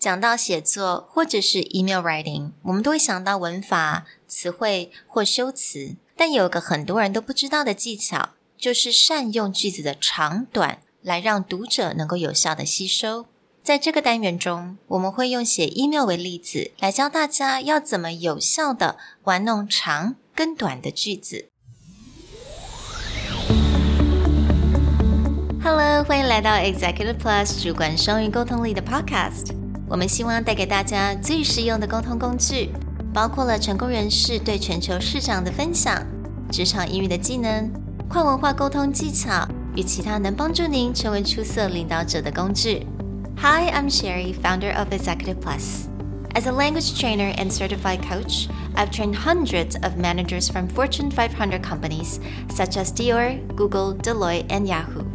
讲到写作或者是 email writing，我们都会想到文法、词汇或修辞，但有个很多人都不知道的技巧，就是善用句子的长短来让读者能够有效的吸收。在这个单元中，我们会用写 email 为例子，来教大家要怎么有效的玩弄长跟短的句子。Hello，欢迎来到 Executive Plus 主管双语沟通力的 Podcast。我们希望带给大家最实用的沟通工具，包括了成功人士对全球市场的分享、职场英语的技能、跨文化沟通技巧与其他能帮助您成为出色领导者的工具。Hi, I'm Sherry, founder of Executive Plus. As a language trainer and certified coach, I've trained hundreds of managers from Fortune 500 companies such as Dior, Google, Deloitte, and Yahoo.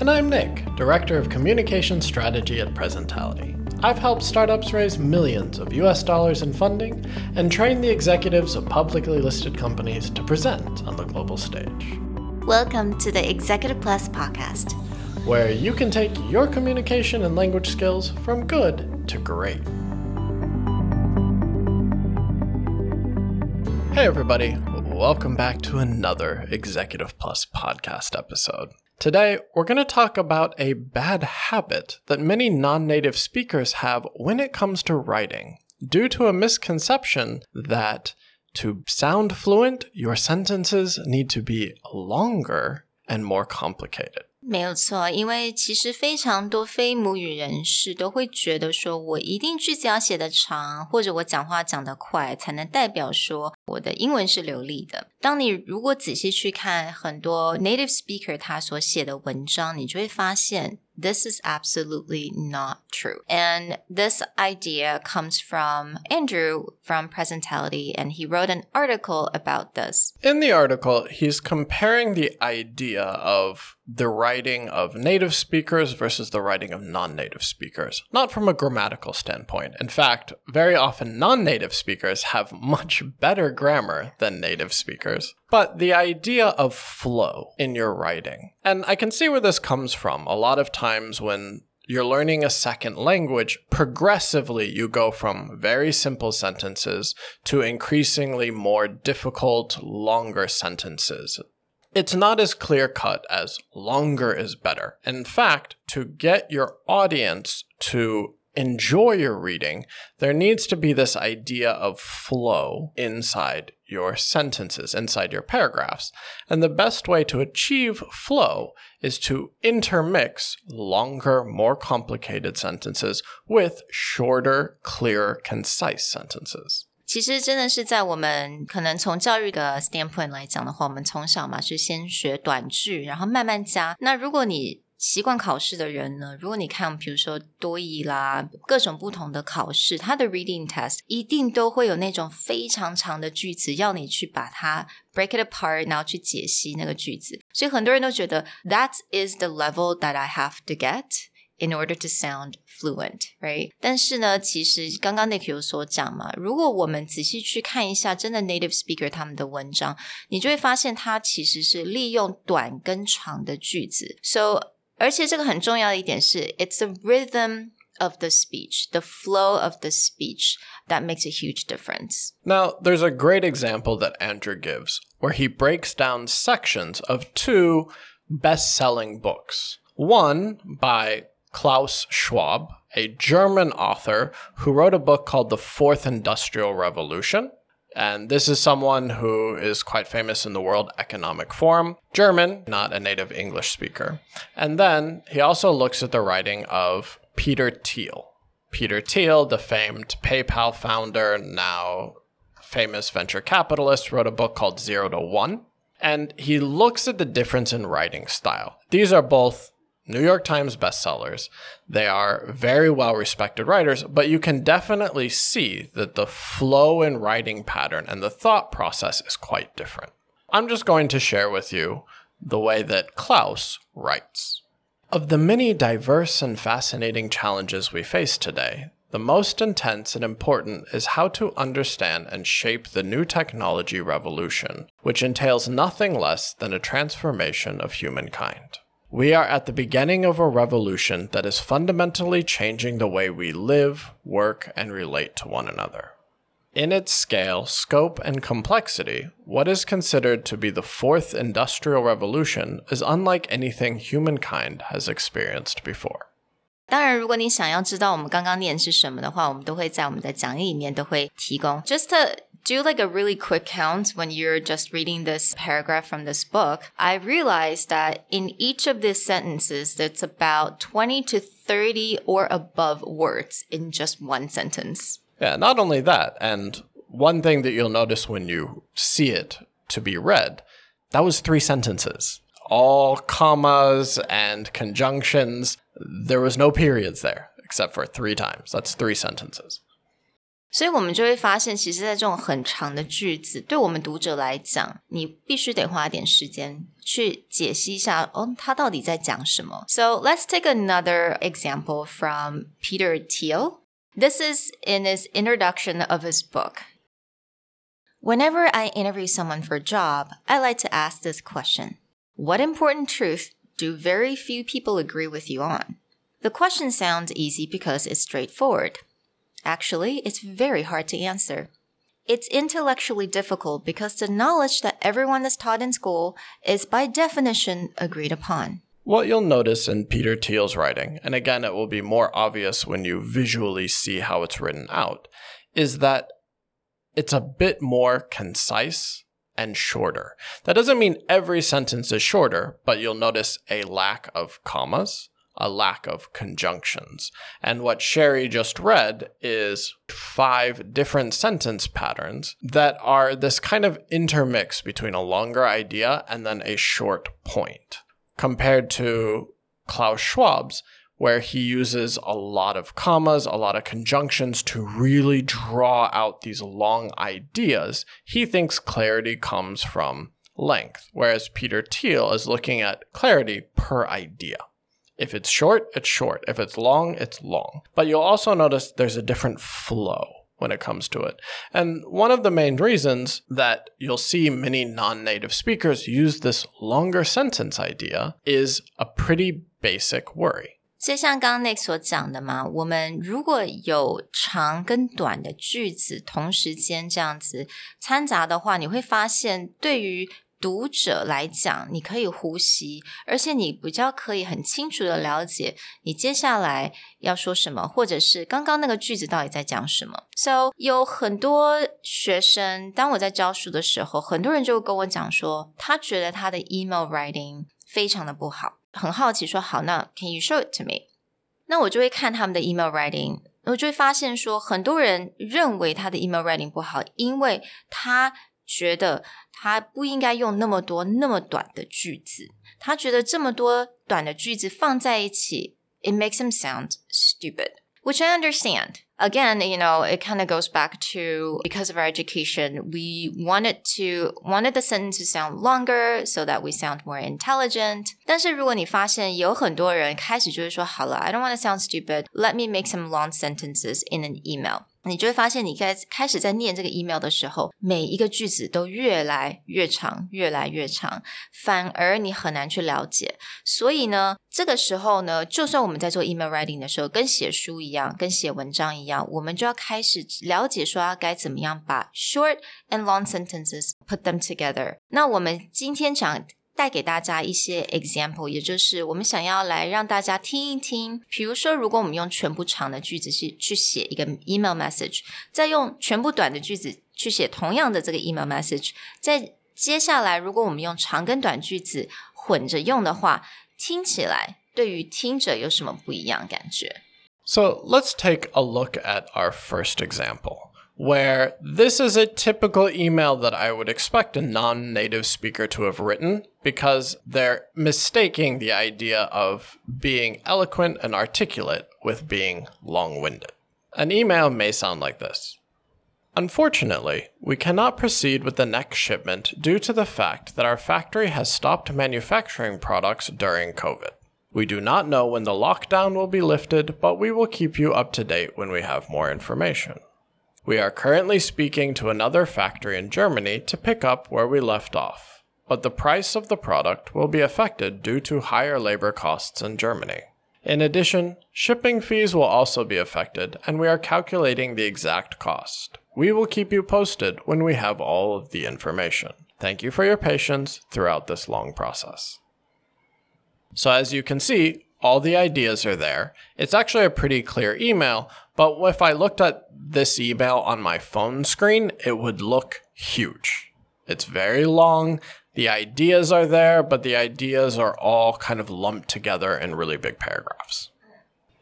And I'm Nick, Director of Communication Strategy at Presentality. I've helped startups raise millions of US dollars in funding and train the executives of publicly listed companies to present on the global stage. Welcome to the Executive Plus podcast, where you can take your communication and language skills from good to great. Hey, everybody. Welcome back to another Executive Plus podcast episode. Today, we're going to talk about a bad habit that many non native speakers have when it comes to writing, due to a misconception that to sound fluent, your sentences need to be longer and more complicated. 没有错，因为其实非常多非母语人士都会觉得说，我一定句子要写得长，或者我讲话讲得快，才能代表说我的英文是流利的。当你如果仔细去看很多 native speaker 他所写的文章，你就会发现。This is absolutely not true. And this idea comes from Andrew from Presentality, and he wrote an article about this. In the article, he's comparing the idea of the writing of native speakers versus the writing of non native speakers, not from a grammatical standpoint. In fact, very often non native speakers have much better grammar than native speakers but the idea of flow in your writing. And I can see where this comes from. A lot of times when you're learning a second language, progressively you go from very simple sentences to increasingly more difficult, longer sentences. It's not as clear cut as longer is better. In fact, to get your audience to enjoy your reading, there needs to be this idea of flow inside your sentences, inside your paragraphs. And the best way to achieve flow is to intermix longer, more complicated sentences with shorter, clear, concise sentences. 其实真的是在我们可能从教育的 standpoint 来讲的话，我们从小嘛是先学短句，然后慢慢加。那如果你习惯考试的人呢，如果你看，比如说多译啦，各种不同的考试，它的 reading test 一定都会有那种非常长的句子，要你去把它 break it apart，然后去解析那个句子。所以很多人都觉得 that is the level that I have to get in order to sound fluent，right？但是呢，其实刚刚 Nick 有所讲嘛，如果我们仔细去看一下真的 native speaker 他们的文章，你就会发现它其实是利用短跟长的句子，so 而且这个很重要的一点是，it's the rhythm of the speech, the flow of the speech that makes a huge difference. Now, there's a great example that Andrew gives where he breaks down sections of two best selling books. One by Klaus Schwab, a German author who wrote a book called The Fourth Industrial Revolution. And this is someone who is quite famous in the World Economic Forum, German, not a native English speaker. And then he also looks at the writing of Peter Thiel. Peter Thiel, the famed PayPal founder, now famous venture capitalist, wrote a book called Zero to One. And he looks at the difference in writing style. These are both New York Times bestsellers. They are very well respected writers, but you can definitely see that the flow and writing pattern and the thought process is quite different. I'm just going to share with you the way that Klaus writes. Of the many diverse and fascinating challenges we face today, the most intense and important is how to understand and shape the new technology revolution, which entails nothing less than a transformation of humankind. We are at the beginning of a revolution that is fundamentally changing the way we live, work, and relate to one another. In its scale, scope, and complexity, what is considered to be the fourth industrial revolution is unlike anything humankind has experienced before. 当然，如果你想要知道我们刚刚念是什么的话，我们都会在我们的讲义里面都会提供。Just to do like a really quick count when you're just reading this paragraph from this book, I realized that in each of these sentences, there's about 20 to 30 or above words in just one sentence. Yeah, not only that, and one thing that you'll notice when you see it to be read, that was three sentences. All commas and conjunctions. There was no periods there, except for three times. That's three sentences. 所以我们就会发现，其实，在这种很长的句子，对我们读者来讲，你必须得花点时间去解析一下，哦，他到底在讲什么。So let's take another example from Peter Thiel. This is in his introduction of his book. Whenever I interview someone for a job, I like to ask this question What important truth do very few people agree with you on? The question sounds easy because it's straightforward. Actually, it's very hard to answer. It's intellectually difficult because the knowledge that everyone is taught in school is by definition agreed upon. What you'll notice in Peter Thiel's writing, and again, it will be more obvious when you visually see how it's written out, is that it's a bit more concise and shorter. That doesn't mean every sentence is shorter, but you'll notice a lack of commas, a lack of conjunctions. And what Sherry just read is five different sentence patterns that are this kind of intermix between a longer idea and then a short point compared to Klaus Schwab's, where he uses a lot of commas, a lot of conjunctions to really draw out these long ideas. He thinks clarity comes from length, whereas Peter Thiel is looking at clarity per idea. If it's short, it's short. If it's long, it's long. But you'll also notice there's a different flow when it comes to it. And one of the main reasons that you'll see many non native speakers use this longer sentence idea is a pretty basic worry. 就像刚刚 Nick 所讲的嘛，我们如果有长跟短的句子同时间这样子掺杂的话，你会发现对于 读者来讲，你可以呼吸，而且你比较可以很清楚的了解你接下来要说什么，或者是刚刚那个句子到底在讲什么。So 有很多学生，当我在教书的时候，很多人就跟我讲说，他觉得他的 email writing 非常的不好，很好奇说，好，那 Can you show it to me？那我就会看他们的 email writing，我就会发现说，很多人认为他的 email writing 不好，因为他。觉得他不应该用那么多那么短的句子，他觉得这么多短的句子放在一起，it makes him sound stupid, which I understand. Again, you know, it kind of goes back to because of our education, we wanted to wanted the sentence to sound longer so that we sound more intelligent. 但是如果你发现有很多人开始就是说，好了，I don't want to sound stupid. Let me make some long sentences in an email. 你就会发现，你开开始在念这个 email 的时候，每一个句子都越来越长，越来越长，反而你很难去了解。所以呢，这个时候呢，就算我们在做 email writing 的时候，跟写书一样，跟写文章一样，我们就要开始了解说，该怎么样把 short and long sentences put them together。那我们今天讲。带给大家一些 example，也就是我们想要来让大家听一听。比如说，如果我们用全部长的句子去去写一个 email message，再用全部短的句子去写同样的这个 email message，在接下来，如果我们用长跟短句子混着用的话，听起来对于听者有什么不一样感觉？So let's take a look at our first example. where this is a typical email that I would expect a non native speaker to have written because they're mistaking the idea of being eloquent and articulate with being long winded. An email may sound like this. Unfortunately, we cannot proceed with the next shipment due to the fact that our factory has stopped manufacturing products during COVID. We do not know when the lockdown will be lifted, but we will keep you up to date when we have more information. We are currently speaking to another factory in Germany to pick up where we left off. But the price of the product will be affected due to higher labor costs in Germany. In addition, shipping fees will also be affected, and we are calculating the exact cost. We will keep you posted when we have all of the information. Thank you for your patience throughout this long process. So, as you can see, all the ideas are there. It's actually a pretty clear email, but if I looked at this email on my phone screen, it would look huge. It's very long The ideas are there, but the ideas are all kind of lumped together in really big paragraphs.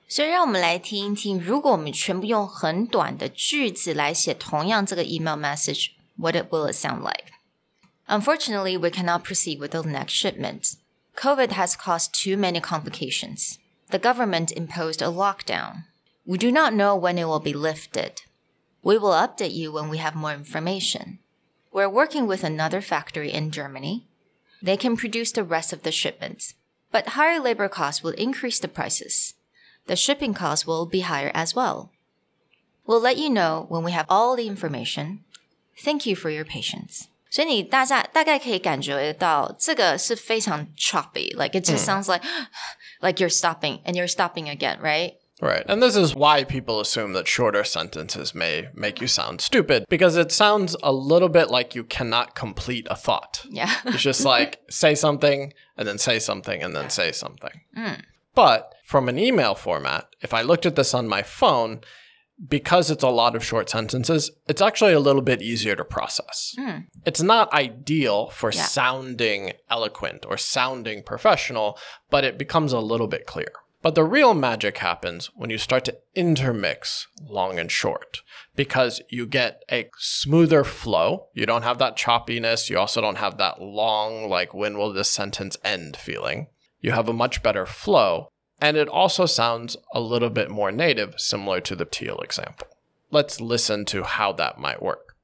所以，让我们来听一听，如果我们全部用很短的句子来写同样这个 email message，what it will it sound like? Unfortunately, we cannot proceed with the next shipment. COVID has caused too many complications. The government imposed a lockdown. We do not know when it will be lifted. We will update you when we have more information. We're working with another factory in Germany. They can produce the rest of the shipments, but higher labor costs will increase the prices. The shipping costs will be higher as well. We'll let you know when we have all the information. Thank you for your patience. 所以你大家大概可以感觉到这个是非常 choppy, like it just sounds like like you're stopping and you're stopping again, right? Right. And this is why people assume that shorter sentences may make you sound stupid because it sounds a little bit like you cannot complete a thought. Yeah. it's just like say something and then say something and then say something. Mm. But from an email format, if I looked at this on my phone, because it's a lot of short sentences, it's actually a little bit easier to process. Mm. It's not ideal for Yeah. sounding eloquent or sounding professional, but it becomes a little bit clear. But the real magic happens when you start to intermix long and short because you get a smoother flow. You don't have that choppiness. You also don't have that long, like, when will this sentence end feeling. You have a much better flow. And it also sounds a little bit more native, similar to the Thiel example. Let's listen to how that might work.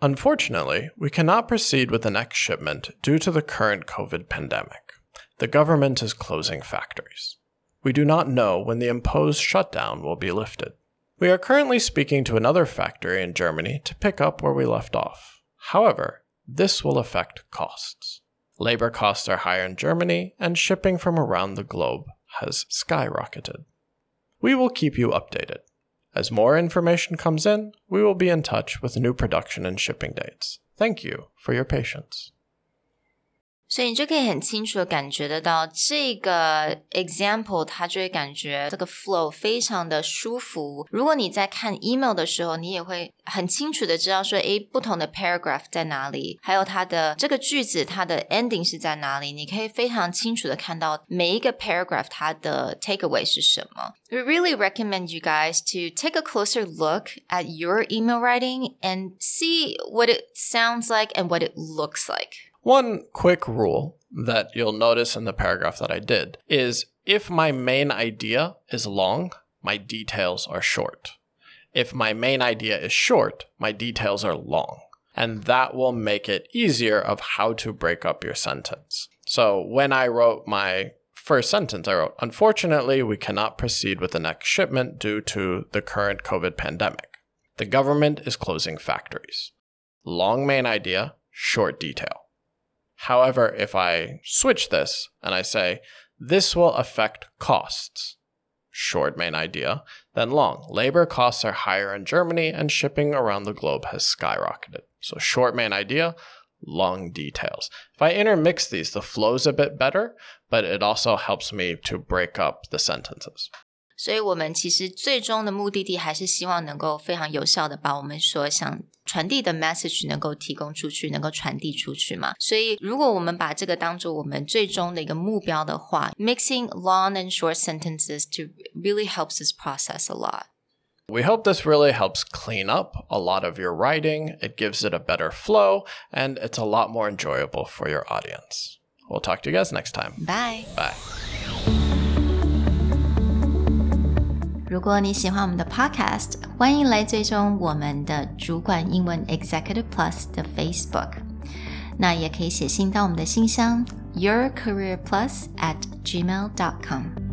Unfortunately, we cannot proceed with the next shipment due to the current COVID pandemic. The government is closing factories. We do not know when the imposed shutdown will be lifted. We are currently speaking to another factory in Germany to pick up where we left off. However, this will affect costs. Labor costs are higher in Germany, and shipping from around the globe has skyrocketed. We will keep you updated. As more information comes in, we will be in touch with new production and shipping dates. Thank you for your patience. 所以你就可以很清楚的感觉得到这个 example，它就会感觉这个 flow 非常的舒服。如果你在看 email 的时候，你也会很清楚的知道说，诶，不同的 paragraph 在哪里，还有它的这个句子它的 ending 是在哪里，你可以非常清楚的看到每一个 paragraph 它的 takeaway 是什么。We really recommend you guys to take a closer look at your email writing and see what it sounds like and what it looks like. One quick rule that you'll notice in the paragraph that I did is if my main idea is long, my details are short. If my main idea is short, my details are long. And that will make it easier of how to break up your sentence. So when I wrote my first sentence, I wrote, Unfortunately, we cannot proceed with the next shipment due to the current COVID pandemic. The government is closing factories. Long main idea, short detail. However, if I switch this and I say, this will affect costs, short main idea, then long. Labor costs are higher in Germany and shipping around the globe has skyrocketed. So short main idea, long details. If I intermix these, the flow's a bit better, but it also helps me to break up the sentences. 所以我们其实最终的目的地还是希望能够非常有效的把我们所想传递的 message 能够提供出去，能够传递出去嘛。所以如果我们把这个当做我们最终的一个目标的话，mixing long and short sentences to really helps us process a lot. We hope this really helps clean up a lot of your writing. It gives it a better flow, and it's a lot more enjoyable for your audience. We'll talk to you guys next time. Bye. Bye. 如果你喜欢我们的 podcast，欢迎来追踪我们的主管英文 Executive Plus 的 Facebook。那也可以写信到我们的信箱 yourcareerplus at gmail dot com。